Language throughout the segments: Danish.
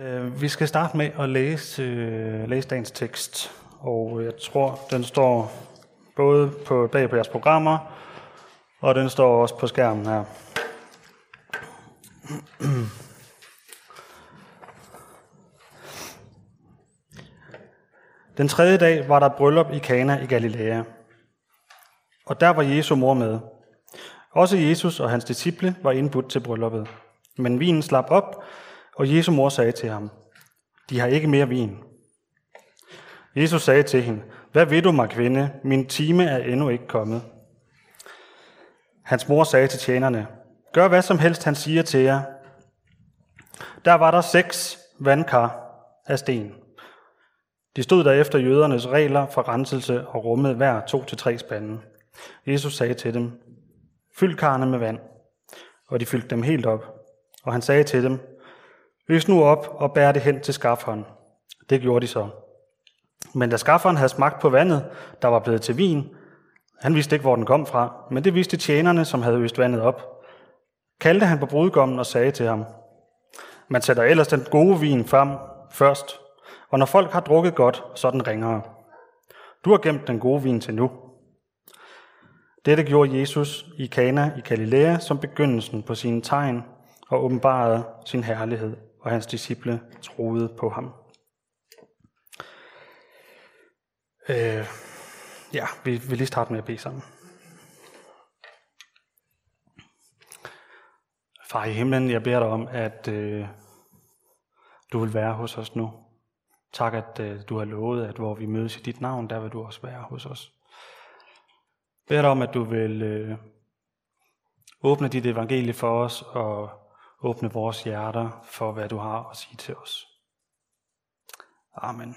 Øh, vi skal starte med at læse, øh, læse dagens tekst, og jeg tror, den står både på, bag på jeres programmer, og den står også på skærmen her. Den tredje dag var der bryllup i Kana i Galilea, og der var Jesu mor med. Også Jesus og hans disciple var indbudt til brylluppet. Men vinen slap op, og Jesu mor sagde til ham, de har ikke mere vin. Jesus sagde til hende, hvad vil du mig, kvinde? Min time er endnu ikke kommet. Hans mor sagde til tjenerne, gør hvad som helst, han siger til jer. Der var der seks vandkar af sten. De stod der efter jødernes regler for renselse og rummede hver to til tre spande. Jesus sagde til dem, fyld karne med vand. Og de fyldte dem helt op. Og han sagde til dem, Løs nu op og bær det hen til skafferen. Det gjorde de så. Men da skafferen havde smagt på vandet, der var blevet til vin, han vidste ikke, hvor den kom fra, men det vidste tjenerne, som havde øst vandet op. Kaldte han på brudgommen og sagde til ham, man sætter ellers den gode vin frem først, og når folk har drukket godt, så er den ringere. Du har gemt den gode vin til nu. Dette gjorde Jesus i Kana i Galilea som begyndelsen på sine tegn og åbenbarede sin herlighed og hans disciple troede på ham. Øh, ja, vi vil lige starte med at bede sammen. Far i himlen, jeg beder dig om, at øh, du vil være hos os nu. Tak, at øh, du har lovet, at hvor vi mødes i dit navn, der vil du også være hos os. Jeg beder dig om, at du vil øh, åbne dit evangelie for os og åbne vores hjerter for, hvad du har at sige til os. Amen.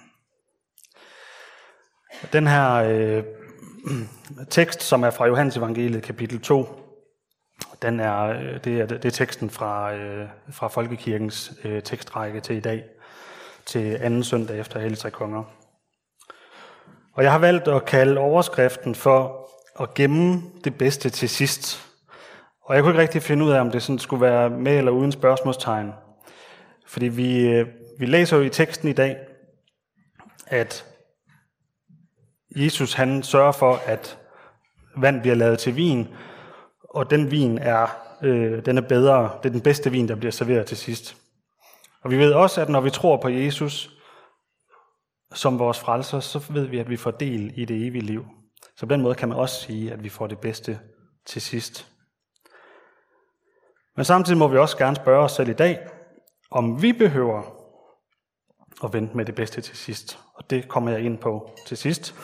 Den her øh, tekst, som er fra Johannes evangeliet kapitel 2, den er, øh, det, er, det er teksten fra, øh, fra Folkekirkens øh, tekstrække til i dag, til anden søndag efter Hellig Tre Konger. Og jeg har valgt at kalde overskriften for at gemme det bedste til sidst. Og jeg kunne ikke rigtig finde ud af, om det sådan skulle være med eller uden spørgsmålstegn. Fordi vi, øh, vi læser jo i teksten i dag, at Jesus han sørger for, at vand bliver lavet til vin, og den vin er, øh, den er bedre, det er den bedste vin, der bliver serveret til sidst. Og vi ved også, at når vi tror på Jesus som vores frelser, så ved vi, at vi får del i det evige liv. Så på den måde kan man også sige, at vi får det bedste til sidst. Men samtidig må vi også gerne spørge os selv i dag, om vi behøver at vente med det bedste til sidst. Og det kommer jeg ind på til sidst.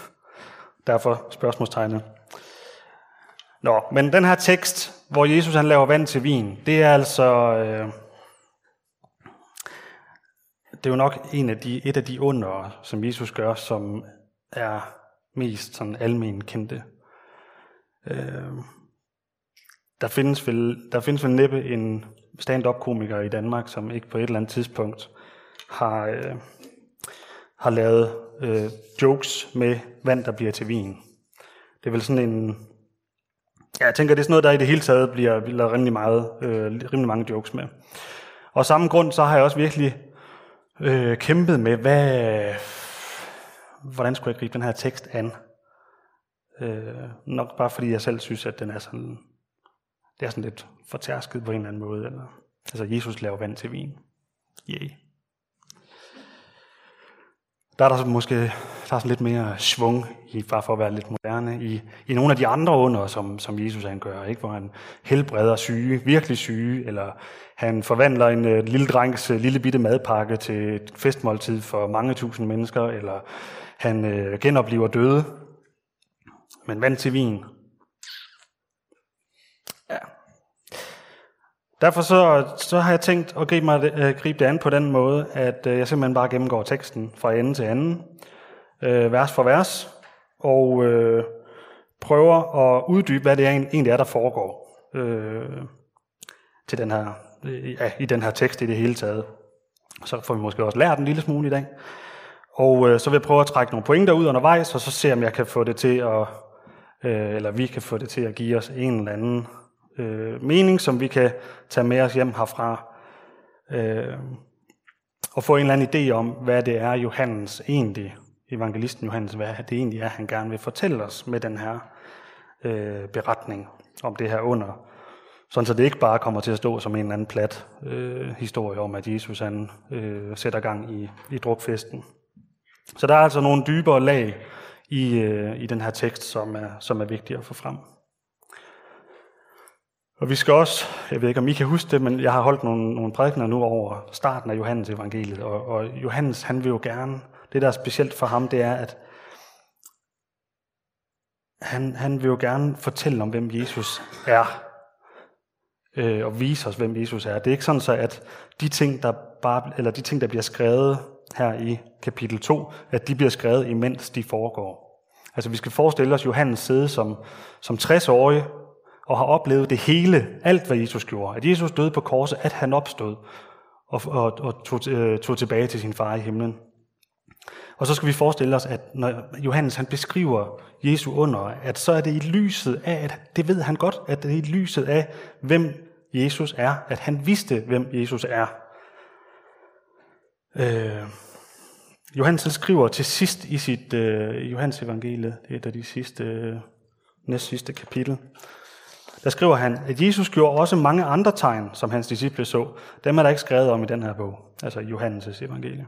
Derfor spørgsmålstegnet. Nå, men den her tekst, hvor Jesus han laver vand til vin, det er altså... Øh, det er jo nok en af de, et af de under, som Jesus gør, som er mest sådan almen kendte. Øh, der findes vel, der findes vel næppe en stand-up-komiker i Danmark, som ikke på et eller andet tidspunkt har, øh, har lavet øh, jokes med vand, der bliver til vin. Det er vel sådan en... Ja, jeg tænker, det er sådan noget, der i det hele taget bliver, lavet rimelig, meget, øh, rimelig mange jokes med. Og samme grund, så har jeg også virkelig øh, kæmpet med, hvad, hvordan skulle jeg gribe den her tekst an? Øh, nok bare fordi jeg selv synes, at den er sådan det er sådan lidt fortærsket på en eller anden måde. Eller, altså, Jesus laver vand til vin. Yay. Der er der måske der er sådan lidt mere svung, i, bare for at være lidt moderne, i, i nogle af de andre under, som, som Jesus han gør, ikke? hvor han helbreder syge, virkelig syge, eller han forvandler en uh, lille drengs uh, lille bitte madpakke til et festmåltid for mange tusind mennesker, eller han øh, uh, genoplever døde. Men vand til vin, Derfor så, så har jeg tænkt at gribe, mig, uh, gribe det an på den måde, at uh, jeg simpelthen bare gennemgår teksten fra ende til anden, uh, vers for vers, og uh, prøver at uddybe, hvad det er, egentlig er, der foregår uh, til den her, ja, i den her tekst i det hele taget. Så får vi måske også lært en lille smule i dag. Og uh, så vil jeg prøve at trække nogle pointer ud undervejs, og så se, om jeg kan få det til at, uh, eller vi kan få det til at give os en eller anden øh, mening, som vi kan tage med os hjem herfra. Øh, og få en eller anden idé om, hvad det er, Johannes egentlig, evangelisten Johannes, hvad det egentlig er, han gerne vil fortælle os med den her øh, beretning om det her under. Sådan så det ikke bare kommer til at stå som en eller anden plat øh, historie om, at Jesus han, øh, sætter gang i, i drukfesten. Så der er altså nogle dybere lag i, øh, i den her tekst, som er, som er vigtige at få frem. Og vi skal også, jeg ved ikke om I kan huske det, men jeg har holdt nogle, nogle prædikener nu over starten af Johannes evangeliet, og, og Johannes han vil jo gerne, det der er specielt for ham, det er, at han, han vil jo gerne fortælle om, hvem Jesus er, øh, og vise os, hvem Jesus er. Det er ikke sådan så, at de ting, der, bare, eller de ting, der bliver skrevet her i kapitel 2, at de bliver skrevet, imens de foregår. Altså vi skal forestille os Johannes sidde som, som 60-årig og har oplevet det hele, alt hvad Jesus gjorde. At Jesus døde på korset, at han opstod og, og, og tog, øh, tog tilbage til sin far i himlen. Og så skal vi forestille os, at når Johannes han beskriver Jesu under, at så er det i lyset af, at det ved han godt, at det er i lyset af, hvem Jesus er, at han vidste, hvem Jesus er. Øh, Johannes skriver til sidst i sit øh, Johannes evangelie, det er et af de sidste, øh, næst sidste kapitel, der skriver han, at Jesus gjorde også mange andre tegn, som hans disciple så. Dem er der ikke skrevet om i den her bog, altså Johannes' evangelie.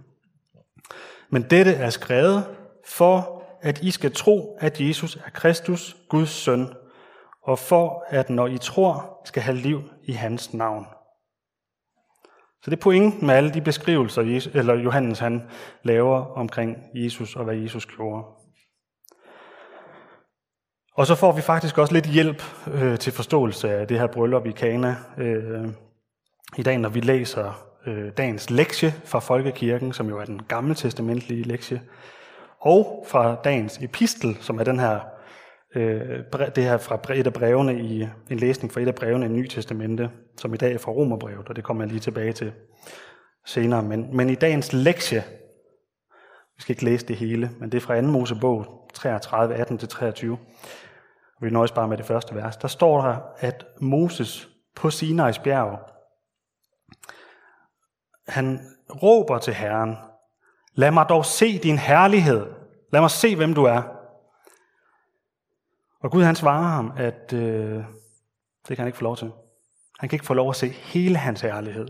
Men dette er skrevet for, at I skal tro, at Jesus er Kristus, Guds søn, og for, at når I tror, skal have liv i hans navn. Så det er pointen med alle de beskrivelser, Jesus, eller Johannes han laver omkring Jesus og hvad Jesus gjorde. Og så får vi faktisk også lidt hjælp øh, til forståelse af det her bryllup i Kana øh, i dag, når vi læser øh, dagens lektie fra Folkekirken, som jo er den gamle testamentlige lektie, og fra dagens epistel, som er den her, øh, det her fra et af brevene i en læsning fra et af brevene i Nye Testamente, som i dag er fra Romerbrevet, og det kommer jeg lige tilbage til senere. Men, men i dagens lektie, vi skal ikke læse det hele, men det er fra 2. Mosebog 33, 18-23, vi nøjes bare med det første vers. Der står der, at Moses på Sinais bjerg han råber til Herren, lad mig dog se din herlighed. Lad mig se, hvem du er. Og Gud han svarer ham, at øh, det kan han ikke få lov til. Han kan ikke få lov at se hele hans herlighed.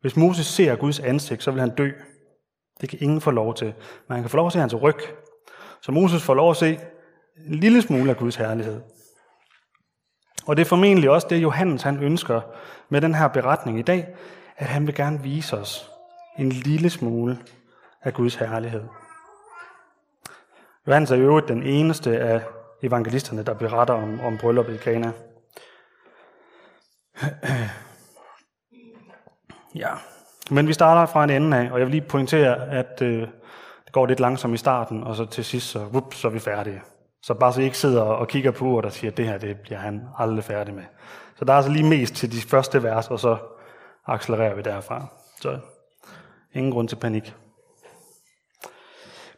Hvis Moses ser Guds ansigt, så vil han dø. Det kan ingen få lov til. Men han kan få lov at se hans ryg. Så Moses får lov at se en lille smule af Guds herlighed. Og det er formentlig også det, Johannes han ønsker med den her beretning i dag, at han vil gerne vise os en lille smule af Guds herlighed. Johannes er i øvrigt den eneste af evangelisterne, der beretter om, om brylluppet i Kana. Ja, men vi starter fra en ende af, og jeg vil lige pointere, at øh, det går lidt langsomt i starten, og så til sidst, så, whoop, så er vi færdige. Så bare så I ikke sidder og kigger på og der siger, at det her det bliver han aldrig færdig med. Så der er altså lige mest til de første vers, og så accelererer vi derfra. Så ingen grund til panik.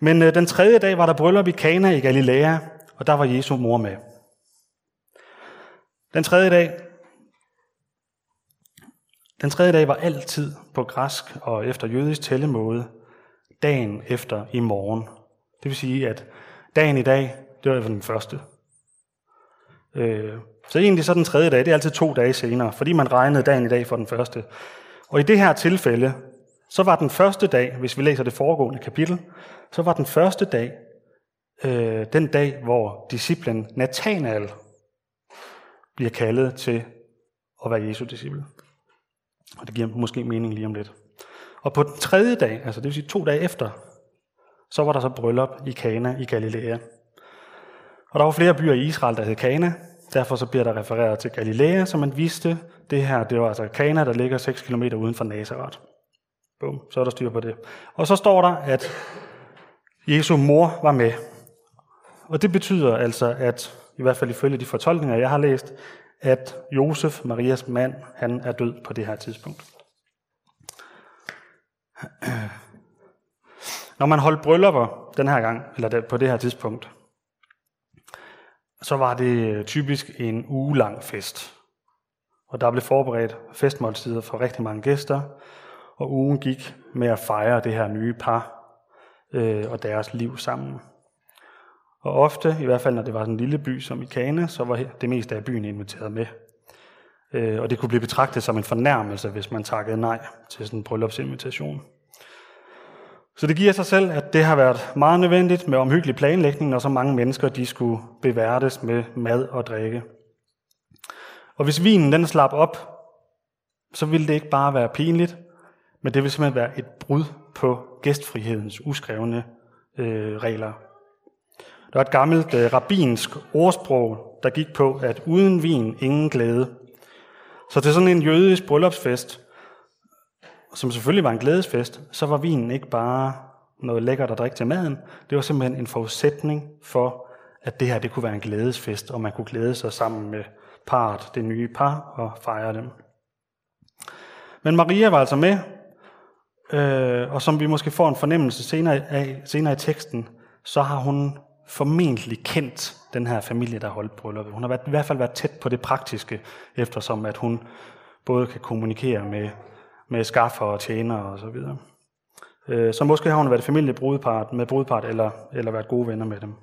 Men øh, den tredje dag var der bryllup i Kana i Galilea, og der var Jesu mor med. Den tredje dag, den tredje dag var altid på græsk og efter jødisk tællemåde dagen efter i morgen. Det vil sige, at dagen i dag, det var den første. Øh, så egentlig så den tredje dag, det er altid to dage senere, fordi man regnede dagen i dag for den første. Og i det her tilfælde, så var den første dag, hvis vi læser det foregående kapitel, så var den første dag øh, den dag, hvor disciplen Nathanael bliver kaldet til at være Jesu disciple. Og det giver måske mening lige om lidt. Og på den tredje dag, altså det vil sige to dage efter, så var der så bryllup i Kana i Galilea. Og der var flere byer i Israel, der hed Kana, Derfor så bliver der refereret til Galilea, så man vidste, det her, det var altså Kana, der ligger 6 km uden for Nazareth. Bum, så er der styr på det. Og så står der, at Jesu mor var med. Og det betyder altså, at i hvert fald ifølge de fortolkninger, jeg har læst, at Josef, Marias mand, han er død på det her tidspunkt. Når man holdt bryllupper den her gang, eller på det her tidspunkt, så var det typisk en ugelang fest. Og der blev forberedt festmåltider for rigtig mange gæster. og ugen gik med at fejre det her nye par øh, og deres liv sammen. Og ofte, i hvert fald når det var sådan en lille by som i Kane, så var det meste af byen inviteret med. Øh, og det kunne blive betragtet som en fornærmelse, hvis man takkede nej til sådan en bryllupsinvitation. Så det giver sig selv, at det har været meget nødvendigt med omhyggelig planlægning, når så mange mennesker de skulle beværtes med mad og drikke. Og hvis vinen den slap op, så ville det ikke bare være pinligt, men det ville simpelthen være et brud på gæstfrihedens uskrevne øh, regler. Der er et gammelt øh, rabbinsk ordsprog, der gik på, at uden vin ingen glæde. Så til sådan en jødisk bryllupsfest, som selvfølgelig var en glædesfest, så var vinen ikke bare noget lækkert at drikke til maden. Det var simpelthen en forudsætning for, at det her det kunne være en glædesfest, og man kunne glæde sig sammen med parret, det nye par, og fejre dem. Men Maria var altså med, øh, og som vi måske får en fornemmelse senere, af, senere i teksten, så har hun formentlig kendt den her familie, der holdt brylluppet. Hun har været, i hvert fald været tæt på det praktiske, eftersom at hun både kan kommunikere med, med skaffer og tjenere og så videre. Øh, så måske har hun været familiebrudepart med brudepart, eller, eller været gode venner med dem.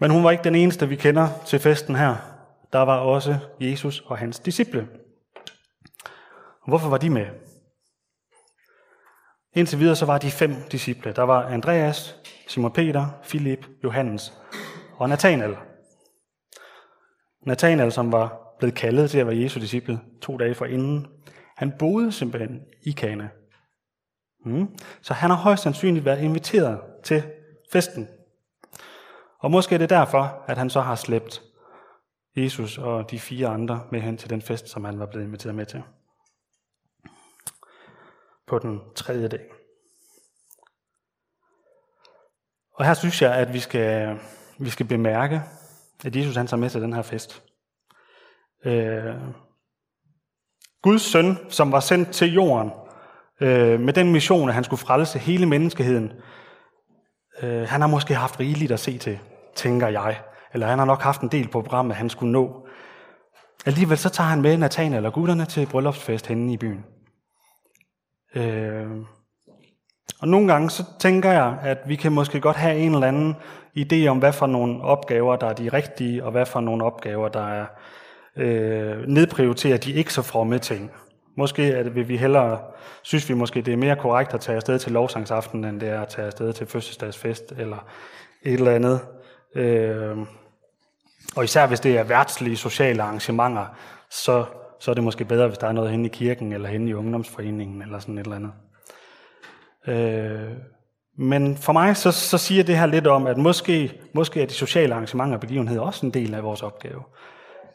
Men hun var ikke den eneste, vi kender til festen her. Der var også Jesus og hans disciple. Hvorfor var de med? Indtil videre så var de fem disciple. Der var Andreas, Simon Peter, Filip, Johannes og Nathanael. Nathanael, som var blevet kaldet til at være Jesu disciple to dage forinden, han boede simpelthen i Kana. Mm. Så han har højst sandsynligt været inviteret til festen. Og måske er det derfor, at han så har slæbt Jesus og de fire andre med hen til den fest, som han var blevet inviteret med til. På den tredje dag. Og her synes jeg, at vi skal, vi skal bemærke, at Jesus han tager med til den her fest. Øh, Guds søn, som var sendt til jorden, øh, med den mission, at han skulle frelse hele menneskeheden, øh, han har måske haft rigeligt at se til, tænker jeg. Eller han har nok haft en del på programmet, han skulle nå. Alligevel så tager han med Nathanael og gutterne til bryllupsfest henne i byen. Øh, og nogle gange så tænker jeg, at vi kan måske godt have en eller anden idé om, hvad for nogle opgaver, der er de rigtige, og hvad for nogle opgaver, der er øh, nedprioriterer de ikke så fromme ting. Måske er det, vil vi hellere, synes vi måske, det er mere korrekt at tage afsted til lovsangsaften, end det er at tage afsted til fødselsdagsfest eller et eller andet. Øh, og især hvis det er værtslige sociale arrangementer, så, så er det måske bedre, hvis der er noget henne i kirken eller henne i ungdomsforeningen eller sådan et eller andet. Øh, men for mig så, så siger det her lidt om, at måske, måske er de sociale arrangementer og begivenheder også en del af vores opgave.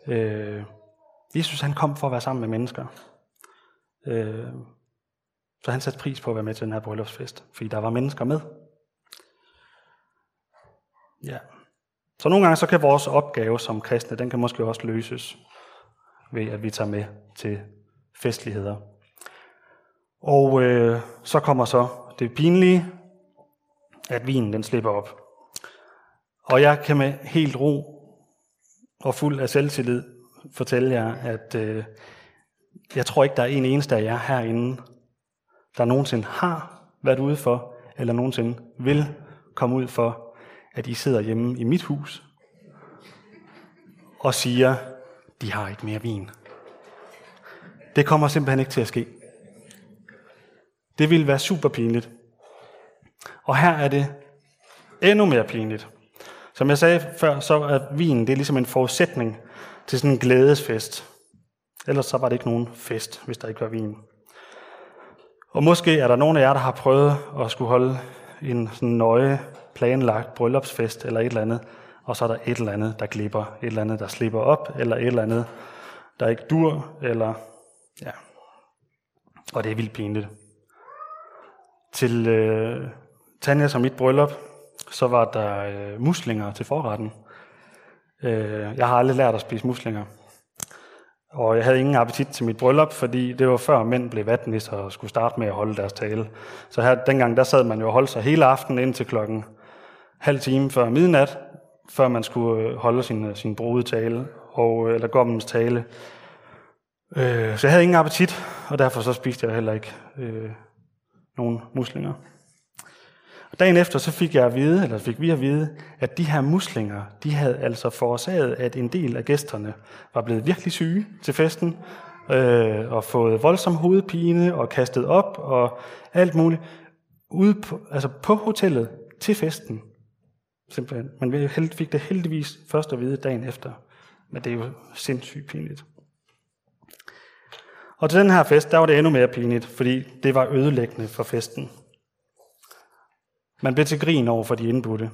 Øh, Jesus han kom for at være sammen med mennesker. Øh, så han satte pris på at være med til den her bryllupsfest, fordi der var mennesker med. Ja. Så nogle gange så kan vores opgave som kristne, den kan måske også løses ved, at vi tager med til festligheder. Og øh, så kommer så det pinlige, at vinen den slipper op. Og jeg kan med helt ro og fuld af selvtillid fortælle jer, at øh, jeg tror ikke, der er en eneste af jer herinde, der nogensinde har været ude for, eller nogensinde vil komme ud for, at I sidder hjemme i mit hus og siger, de har ikke mere vin. Det kommer simpelthen ikke til at ske. Det ville være super pinligt. Og her er det endnu mere pinligt. Som jeg sagde før, så er vin det er ligesom en forudsætning til sådan en glædesfest. Ellers så var det ikke nogen fest, hvis der ikke var vin. Og måske er der nogen af jer, der har prøvet at skulle holde en sådan nøje planlagt bryllupsfest eller et eller andet, og så er der et eller andet, der glipper, et eller andet, der slipper op, eller et eller andet, der ikke dur, eller ja. Og det er vildt pinligt. Til øh, Tanja som mit bryllup, så var der øh, muslinger til forretten. Øh, jeg har aldrig lært at spise muslinger. Og jeg havde ingen appetit til mit bryllup, fordi det var før mænd blev vatnis og skulle starte med at holde deres tale. Så her, dengang der sad man jo og holdt sig hele aftenen indtil klokken halv time før midnat, før man skulle øh, holde sin, øh, sin brudetale, og, øh, eller gommens tale. Øh, så jeg havde ingen appetit, og derfor så spiste jeg heller ikke øh, nogen muslinger. Og dagen efter så fik jeg at vide, eller fik vi at vide, at de her muslinger, de havde altså forårsaget, at en del af gæsterne var blevet virkelig syge til festen, øh, og fået voldsom hovedpine og kastet op og alt muligt ude på, altså på hotellet til festen. Simpelthen. Men vi fik det heldigvis først at vide dagen efter. Men det er jo sindssygt pinligt. Og til den her fest, der var det endnu mere pinligt, fordi det var ødelæggende for festen. Man blev til grin over for de indbudte.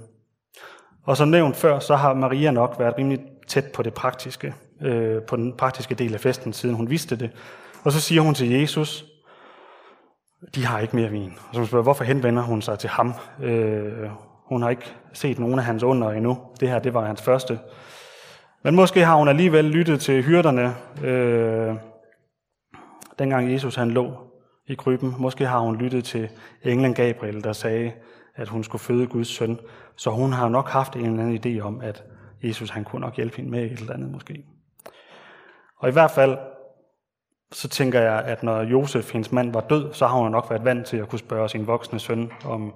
Og som nævnt før, så har Maria nok været rimelig tæt på det praktiske, øh, på den praktiske del af festen, siden hun vidste det. Og så siger hun til Jesus, de har ikke mere vin. Og så spørger, hvorfor henvender hun sig til ham? Øh, hun har ikke set nogen af hans under endnu. Det her, det var hans første. Men måske har hun alligevel lyttet til hyrderne, øh, dengang Jesus han lå i krybben. Måske har hun lyttet til englen Gabriel, der sagde, at hun skulle føde Guds søn. Så hun har nok haft en eller anden idé om, at Jesus han kunne nok hjælpe hende med et eller andet måske. Og i hvert fald, så tænker jeg, at når Josef, hendes mand, var død, så har hun nok været vant til at kunne spørge sin voksne søn om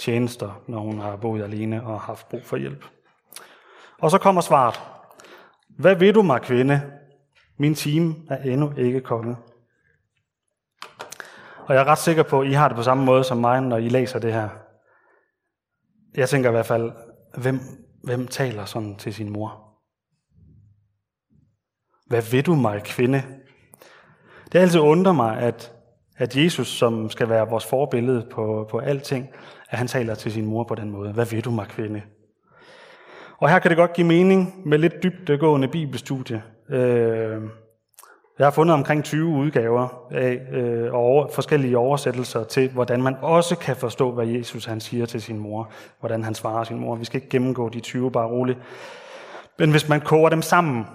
tjenester, når hun har boet alene og haft brug for hjælp. Og så kommer svaret. Hvad vil du mig, kvinde? Min time er endnu ikke kommet. Og jeg er ret sikker på, at I har det på samme måde som mig, når I læser det her. Jeg tænker i hvert fald, hvem, hvem taler sådan til sin mor? Hvad vil du mig, kvinde? Det er altid undrer mig, at, at Jesus, som skal være vores forbillede på, på alting, at han taler til sin mor på den måde. Hvad vil du mig, kvinde? Og her kan det godt give mening med lidt dybdegående bibelstudie. Øh, jeg har fundet omkring 20 udgaver af øh, over, forskellige oversættelser til, hvordan man også kan forstå, hvad Jesus han siger til sin mor, hvordan han svarer sin mor. Vi skal ikke gennemgå de 20 bare roligt. Men hvis man koger dem sammen,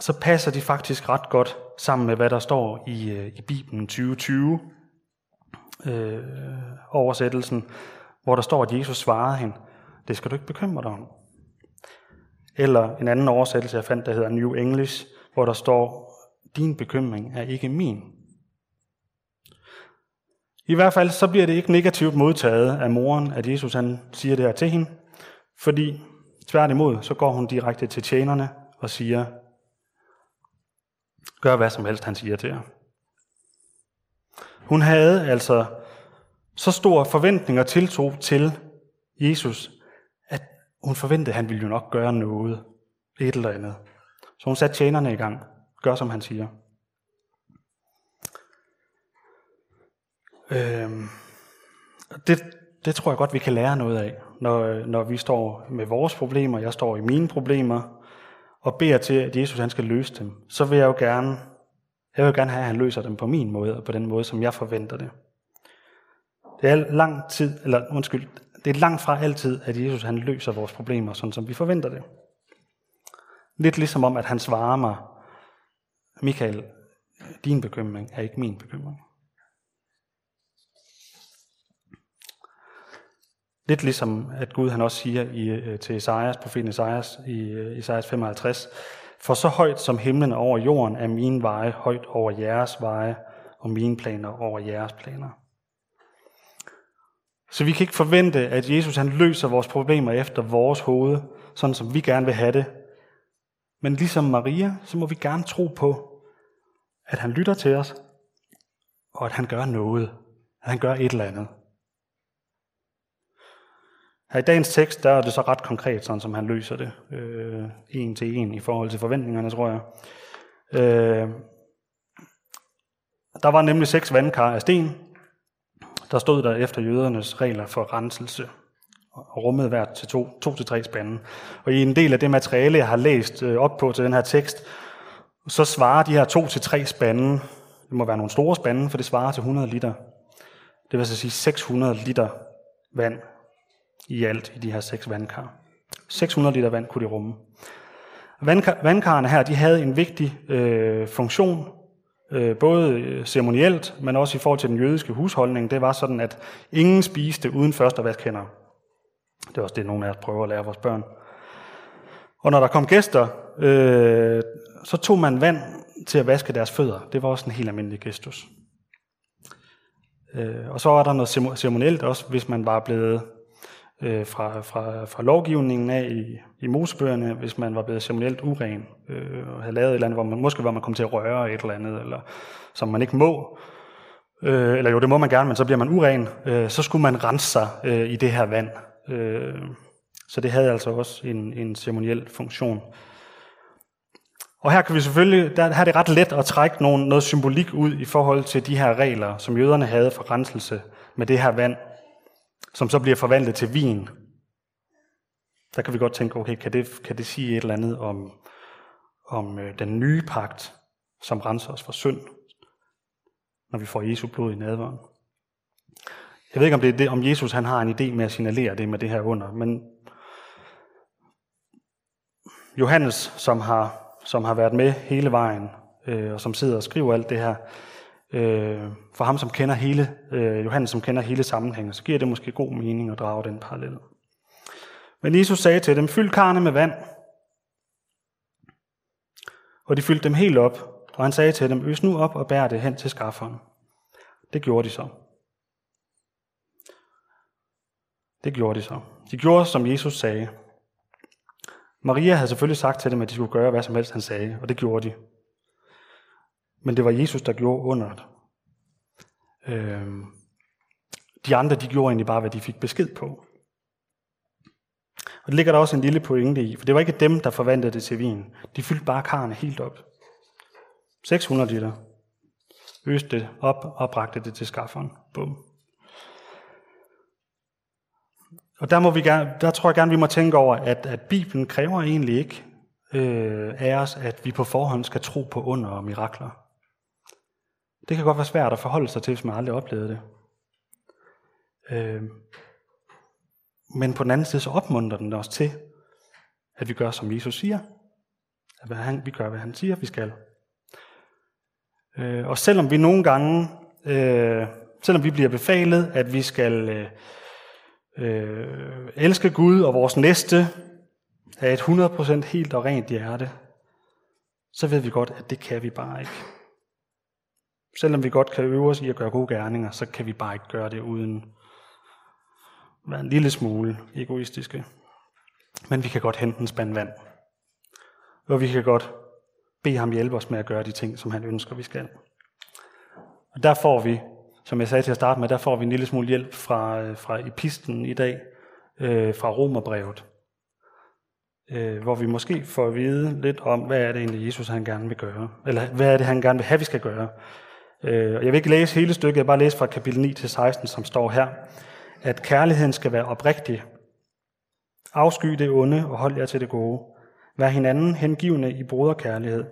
så passer de faktisk ret godt sammen med, hvad der står i, øh, i Bibelen 2020 øh, oversættelsen, hvor der står, at Jesus svarede hende, det skal du ikke bekymre dig om. Eller en anden oversættelse, jeg fandt, der hedder New English, hvor der står, din bekymring er ikke min. I hvert fald så bliver det ikke negativt modtaget af moren, at Jesus han siger det her til hende, fordi tværtimod så går hun direkte til tjenerne og siger, gør hvad som helst han siger til jer. Hun havde altså så stor forventning og tiltro til Jesus, at hun forventede, at han ville jo nok gøre noget, et eller andet. Så hun satte tjenerne i gang. Gør, som han siger. Øhm, det, det tror jeg godt, vi kan lære noget af, når, når vi står med vores problemer, jeg står i mine problemer, og beder til, at Jesus han skal løse dem. Så vil jeg jo gerne, jeg vil gerne have, at han løser dem på min måde, og på den måde, som jeg forventer det. Det er lang tid, eller undskyld, det er langt fra altid, at Jesus han løser vores problemer, sådan som vi forventer det. Lidt ligesom om, at han svarer mig, Michael, din bekymring er ikke min bekymring. Lidt ligesom, at Gud han også siger i, øh, til Esajas, profeten Esajas, i øh, Esajas 55, For så højt som himlen over jorden er mine veje højt over jeres veje, og mine planer over jeres planer. Så vi kan ikke forvente, at Jesus han løser vores problemer efter vores hoved, sådan som vi gerne vil have det. Men ligesom Maria, så må vi gerne tro på, at han lytter til os, og at han gør noget. At han gør et eller andet. Her i dagens tekst, der er det så ret konkret, sådan som han løser det. Øh, en til en i forhold til forventningerne, tror jeg. Øh, der var nemlig seks vandkar af sten, der stod der efter jødernes regler for renselse og rummet hvert til to, to til tre spande. Og i en del af det materiale, jeg har læst øh, op på til den her tekst, så svarer de her to til tre spande, det må være nogle store spande, for det svarer til 100 liter. Det vil altså sige 600 liter vand i alt i de her seks vandkar. 600 liter vand kunne de rumme. Vandkar, vandkarerne her, de havde en vigtig øh, funktion Øh, både øh, ceremonielt, men også i forhold til den jødiske husholdning, det var sådan, at ingen spiste uden først at vaske hænder. Det er også det, nogle af os prøver at lære vores børn. Og når der kom gæster, øh, så tog man vand til at vaske deres fødder. Det var også en helt almindelig gestus. Øh, og så var der noget ceremonielt også, hvis man var blevet øh, fra, fra, fra lovgivningen af i, i Mosebøgerne, hvis man var blevet ceremonielt uren, øh, og havde lavet et eller andet, hvor man, måske var man kom til at røre et eller andet, eller som man ikke må, øh, eller jo, det må man gerne, men så bliver man uren, øh, så skulle man rense sig øh, i det her vand. Øh, så det havde altså også en, en ceremoniel funktion. Og her kan vi selvfølgelig, der, her er det ret let at trække nogen, noget symbolik ud i forhold til de her regler, som jøderne havde for renselse med det her vand, som så bliver forvandlet til vin. Der kan vi godt tænke, okay, kan det, kan det sige et eller andet om, om øh, den nye pagt, som renser os for synd, når vi får Jesu blod i nadvåren. Jeg ved ikke, om, det er det, om Jesus han har en idé med at signalere det med det her under, men Johannes, som har som har været med hele vejen, øh, og som sidder og skriver alt det her, øh, for ham, som kender hele, øh, Johannes, som kender hele sammenhængen, så giver det måske god mening at drage den parallel. Men Jesus sagde til dem, fyld karne med vand. Og de fyldte dem helt op, og han sagde til dem, øs nu op og bær det hen til skafferen. Det gjorde de så. Det gjorde de så. De gjorde, som Jesus sagde. Maria havde selvfølgelig sagt til dem, at de skulle gøre hvad som helst, han sagde, og det gjorde de. Men det var Jesus, der gjorde underet. Øhm, de andre, de gjorde egentlig bare, hvad de fik besked på. Og det ligger der også en lille pointe i, for det var ikke dem, der forvandlede det til vin. De fyldte bare karne helt op. 600 liter. Øste det op og bragte det til skafferen. Bum. Og der, må vi gerne, der tror jeg gerne, vi må tænke over, at, at Bibelen kræver egentlig ikke øh, af os, at vi på forhånd skal tro på under og mirakler. Det kan godt være svært at forholde sig til, hvis man aldrig oplevede det. Øh, men på den anden side, så opmuntrer den os til, at vi gør, som Jesus siger. At han, vi gør, hvad han siger, vi skal. Øh, og selvom vi nogle gange, øh, selvom vi bliver befalet, at vi skal øh, øh, elske Gud og vores næste af et 100% helt og rent hjerte, så ved vi godt, at det kan vi bare ikke. Selvom vi godt kan øve os i at gøre gode gerninger, så kan vi bare ikke gøre det uden at være en lille smule egoistiske. Men vi kan godt hente en spand vand. Og vi kan godt bede ham hjælpe os med at gøre de ting, som han ønsker, vi skal. Og der får vi som jeg sagde til at starte med, der får vi en lille smule hjælp fra, øh, fra episten i dag, øh, fra Romerbrevet, øh, hvor vi måske får at vide lidt om, hvad er det egentlig, Jesus han gerne vil gøre, eller hvad er det, han gerne vil have, vi skal gøre. Øh, jeg vil ikke læse hele stykket, jeg bare læse fra kapitel 9 til 16, som står her, at kærligheden skal være oprigtig. Afsky det onde og hold jer til det gode. Vær hinanden hengivende i broderkærlighed.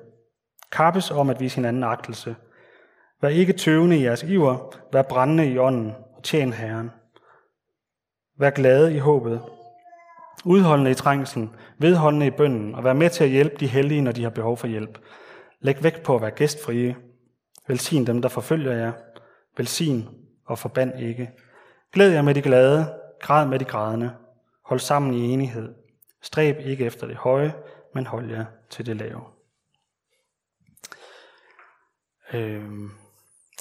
Kappes om at vise hinanden agtelse – Vær ikke tøvende i jeres iver, vær brændende i ånden og tjen Herren. Vær glade i håbet, udholdende i trængslen, vedholdende i bønden, og vær med til at hjælpe de heldige, når de har behov for hjælp. Læg vægt på at være gæstfrie. Velsign dem, der forfølger jer. Velsign og forband ikke. Glæd jer med de glade, græd med de grædende. Hold sammen i enighed. Stræb ikke efter det høje, men hold jer til det lave. Øhm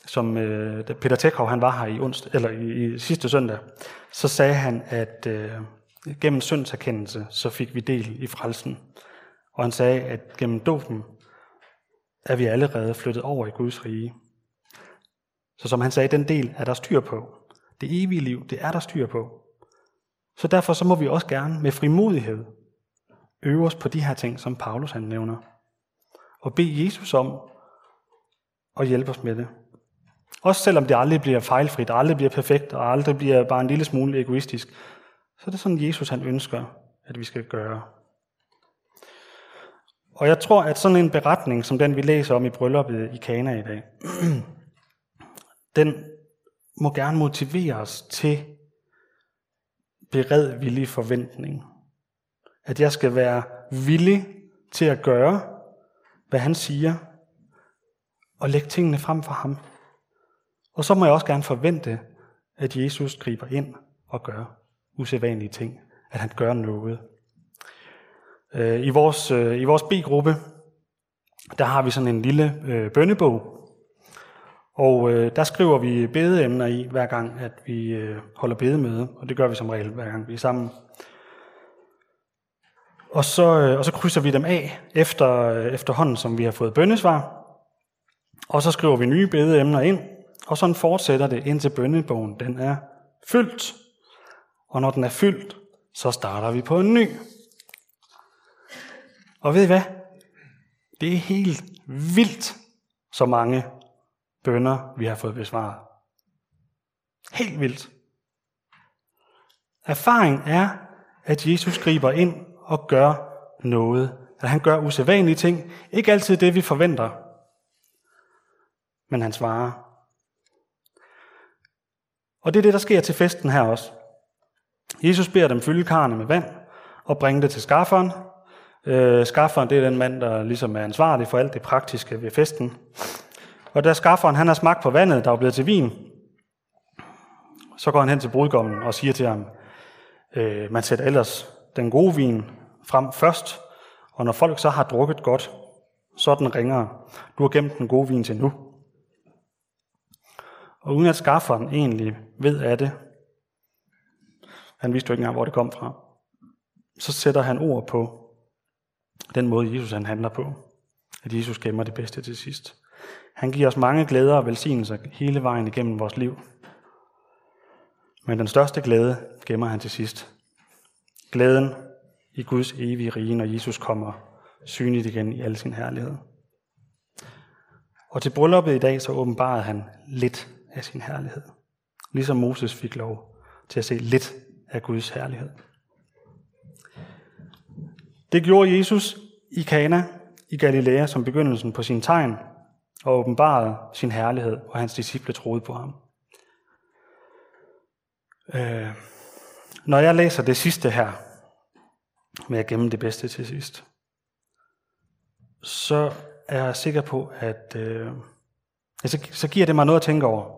som øh, da Peter Tekov han var her i, onsdag, eller i, i sidste søndag, så sagde han, at øh, gennem syndserkendelse, så fik vi del i frelsen. Og han sagde, at gennem dåben er vi allerede flyttet over i Guds rige. Så som han sagde, den del er der styr på. Det evige liv, det er der styr på. Så derfor så må vi også gerne med frimodighed øve os på de her ting, som Paulus han nævner. Og bede Jesus om at hjælpe os med det. Også selvom det aldrig bliver fejlfrit, aldrig bliver perfekt, og aldrig bliver bare en lille smule egoistisk, så er det sådan, Jesus han ønsker, at vi skal gøre. Og jeg tror, at sådan en beretning, som den vi læser om i brylluppet i Kana i dag, den må gerne motivere os til beredvillig forventning. At jeg skal være villig til at gøre, hvad han siger, og lægge tingene frem for ham. Og så må jeg også gerne forvente, at Jesus griber ind og gør usædvanlige ting. At han gør noget. Øh, I vores, øh, i vores B-gruppe, der har vi sådan en lille øh, bønnebog, og øh, der skriver vi bedeemner i, hver gang, at vi øh, holder bedemøde, og det gør vi som regel, hver gang vi er sammen. Og så, øh, og så krydser vi dem af efter, øh, efterhånden, som vi har fået bønnesvar. Og så skriver vi nye bedeemner ind, og sådan fortsætter det indtil bønnebogen den er fyldt. Og når den er fyldt, så starter vi på en ny. Og ved I hvad? Det er helt vildt, så mange bønder, vi har fået besvaret. Helt vildt. Erfaring er, at Jesus griber ind og gør noget. At han gør usædvanlige ting. Ikke altid det, vi forventer. Men han svarer. Og det er det, der sker til festen her også. Jesus beder dem fylde karne med vand og bringe det til skafferen. Øh, skafferen, det er den mand, der ligesom er ansvarlig for alt det praktiske ved festen. Og da skafferen han har smagt på vandet, der er blevet til vin, så går han hen til brudgommen og siger til ham, øh, man sætter ellers den gode vin frem først, og når folk så har drukket godt, så er den ringere. Du har gemt den gode vin til nu. Og uden at skafferen egentlig ved af det, han vidste jo ikke engang, hvor det kom fra, så sætter han ord på den måde, Jesus han handler på. At Jesus gemmer det bedste til sidst. Han giver os mange glæder og velsignelser hele vejen igennem vores liv. Men den største glæde gemmer han til sidst. Glæden i Guds evige rige, når Jesus kommer synligt igen i al sin herlighed. Og til brylluppet i dag, så åbenbarede han lidt af sin herlighed. Ligesom Moses fik lov til at se lidt af Guds herlighed. Det gjorde Jesus i Kana i Galilea som begyndelsen på sin tegn og åbenbarede sin herlighed, og hans disciple troede på ham. Øh, når jeg læser det sidste her, med at gemme det bedste til sidst, så er jeg sikker på, at øh, så, så giver det mig noget at tænke over.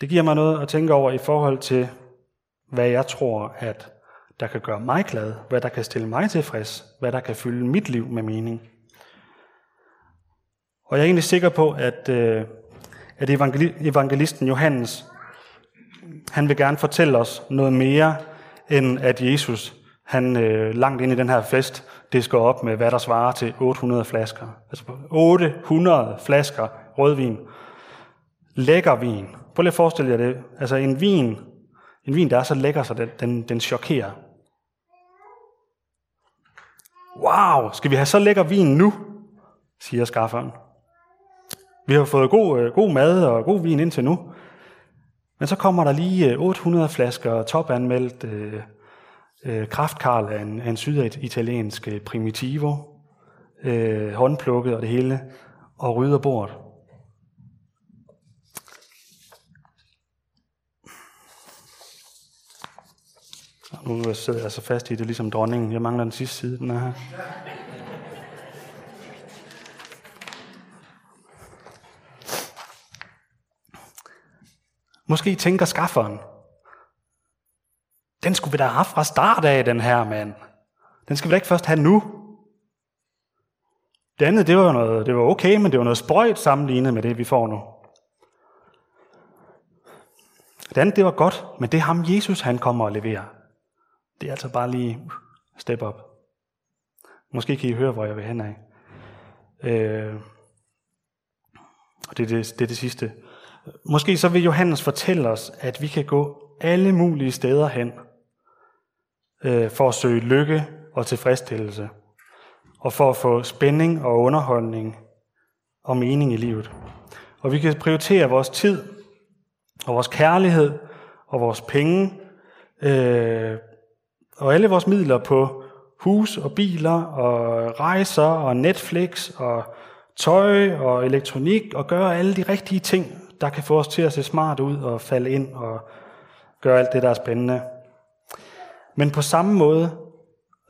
Det giver mig noget at tænke over i forhold til, hvad jeg tror, at der kan gøre mig glad, hvad der kan stille mig tilfreds, hvad der kan fylde mit liv med mening. Og jeg er egentlig sikker på, at, øh, at evangelisten Johannes, han vil gerne fortælle os noget mere, end at Jesus, han øh, langt ind i den her fest, det skal op med, hvad der svarer til 800 flasker. Altså 800 flasker rødvin. Lækker vin. Prøv lige at forestille jer det. Altså en vin, en vin, der er så lækker, så den, den, den chokerer. Wow, skal vi have så lækker vin nu? siger skafferen. Vi har fået god, øh, god mad og god vin indtil nu. Men så kommer der lige øh, 800 flasker topanmeldt øh, øh, kraftkarl af en, af en syditaliensk øh, primitivo, øh, håndplukket og det hele, og rydder bordet. Nu sidder jeg så fast i det, ligesom dronningen. Jeg mangler den sidste side, den er her. Måske tænker skafferen, den skulle vi da have haft fra start af, den her mand. Den skal vi da ikke først have nu. Det andet, det var, noget, det var okay, men det var noget sprøjt sammenlignet med det, vi får nu. Det andet, det var godt, men det er ham, Jesus, han kommer og leverer. Det er altså bare lige step up. Måske kan I høre, hvor jeg vil hen af. Øh, og det er det, det, er det sidste. Måske så vil Johannes fortælle os, at vi kan gå alle mulige steder hen øh, for at søge lykke og tilfredsstillelse, og for at få spænding og underholdning og mening i livet. Og vi kan prioritere vores tid og vores kærlighed og vores penge øh, og alle vores midler på hus og biler og rejser og Netflix og tøj og elektronik og gøre alle de rigtige ting, der kan få os til at se smart ud og falde ind og gøre alt det, der er spændende. Men på samme måde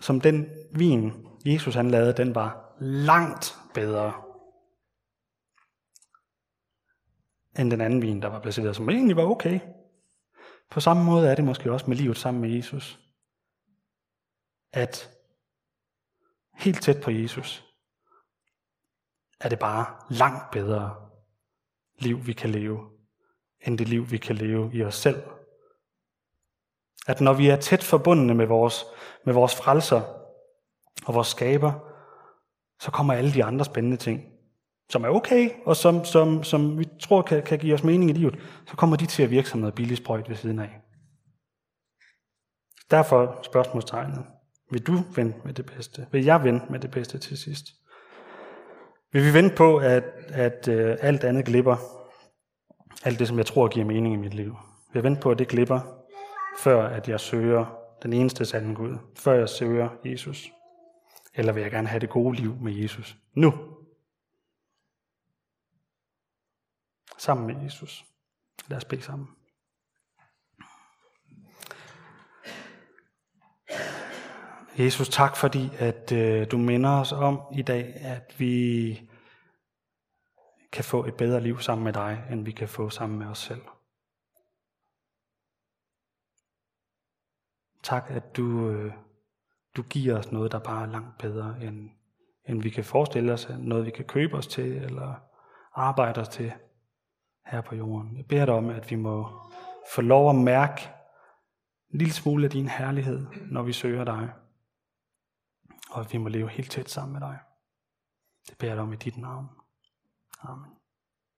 som den vin, Jesus han lavede, den var langt bedre end den anden vin, der var placeret, som egentlig var okay. På samme måde er det måske også med livet sammen med Jesus. At helt tæt på Jesus, er det bare langt bedre liv, vi kan leve, end det liv, vi kan leve i os selv. At når vi er tæt forbundne med vores, med vores frelser og vores skaber, så kommer alle de andre spændende ting, som er okay, og som, som, som vi tror kan, kan give os mening i livet, så kommer de til at virke som noget billigt sprøjt ved siden af. Derfor spørgsmålstegnet. Vil du vente med det bedste? Vil jeg vente med det bedste til sidst? Vil vi vente på, at, at øh, alt andet glipper? Alt det, som jeg tror giver mening i mit liv. Vil jeg vente på, at det glipper, før at jeg søger den eneste sande Gud? Før jeg søger Jesus? Eller vil jeg gerne have det gode liv med Jesus? Nu! Sammen med Jesus. Lad os bede sammen. Jesus, tak fordi, at øh, du minder os om i dag, at vi kan få et bedre liv sammen med dig, end vi kan få sammen med os selv. Tak, at du, øh, du giver os noget, der bare er langt bedre, end, end vi kan forestille os, noget vi kan købe os til, eller arbejde os til her på jorden. Jeg beder dig om, at vi må få lov at mærke en lille smule af din herlighed, når vi søger dig og at vi må leve helt tæt sammen med dig. Det beder jeg dig om i dit navn. Amen.